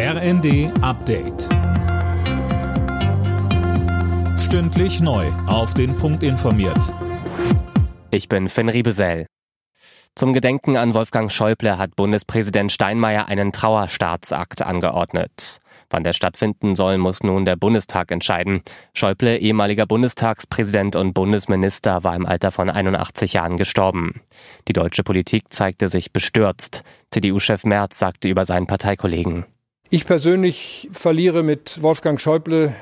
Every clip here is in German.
RND Update. Stündlich neu. Auf den Punkt informiert. Ich bin Finn Riebesell. Zum Gedenken an Wolfgang Schäuble hat Bundespräsident Steinmeier einen Trauerstaatsakt angeordnet. Wann der stattfinden soll, muss nun der Bundestag entscheiden. Schäuble, ehemaliger Bundestagspräsident und Bundesminister, war im Alter von 81 Jahren gestorben. Die deutsche Politik zeigte sich bestürzt. CDU-Chef Merz sagte über seinen Parteikollegen. Ich persönlich verliere mit Wolfgang Schäuble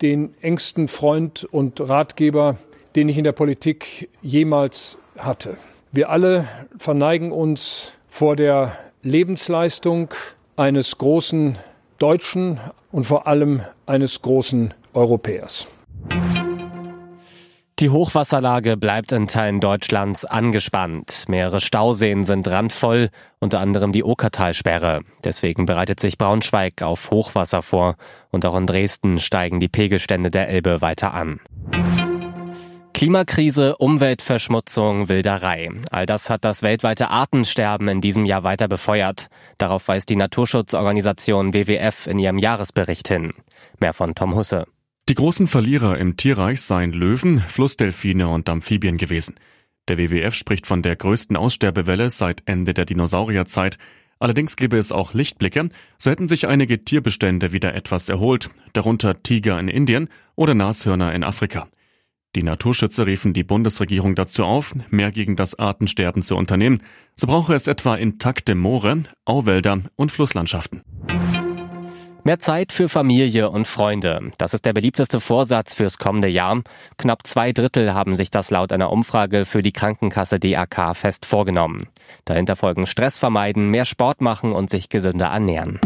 den engsten Freund und Ratgeber, den ich in der Politik jemals hatte. Wir alle verneigen uns vor der Lebensleistung eines großen Deutschen und vor allem eines großen Europäers. Die Hochwasserlage bleibt in Teilen Deutschlands angespannt. Mehrere Stauseen sind randvoll, unter anderem die Okertalsperre. Deswegen bereitet sich Braunschweig auf Hochwasser vor und auch in Dresden steigen die Pegelstände der Elbe weiter an. Klimakrise, Umweltverschmutzung, Wilderei. All das hat das weltweite Artensterben in diesem Jahr weiter befeuert. Darauf weist die Naturschutzorganisation WWF in ihrem Jahresbericht hin. Mehr von Tom Husse. Die großen Verlierer im Tierreich seien Löwen, Flussdelfine und Amphibien gewesen. Der WWF spricht von der größten Aussterbewelle seit Ende der Dinosaurierzeit. Allerdings gäbe es auch Lichtblicke, so hätten sich einige Tierbestände wieder etwas erholt, darunter Tiger in Indien oder Nashörner in Afrika. Die Naturschützer riefen die Bundesregierung dazu auf, mehr gegen das Artensterben zu unternehmen. So brauche es etwa intakte Moore, Auwälder und Flusslandschaften. Mehr Zeit für Familie und Freunde. Das ist der beliebteste Vorsatz fürs kommende Jahr. Knapp zwei Drittel haben sich das laut einer Umfrage für die Krankenkasse DAK fest vorgenommen. Dahinter folgen Stress vermeiden, mehr Sport machen und sich gesünder ernähren.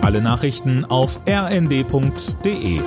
Alle Nachrichten auf rnd.de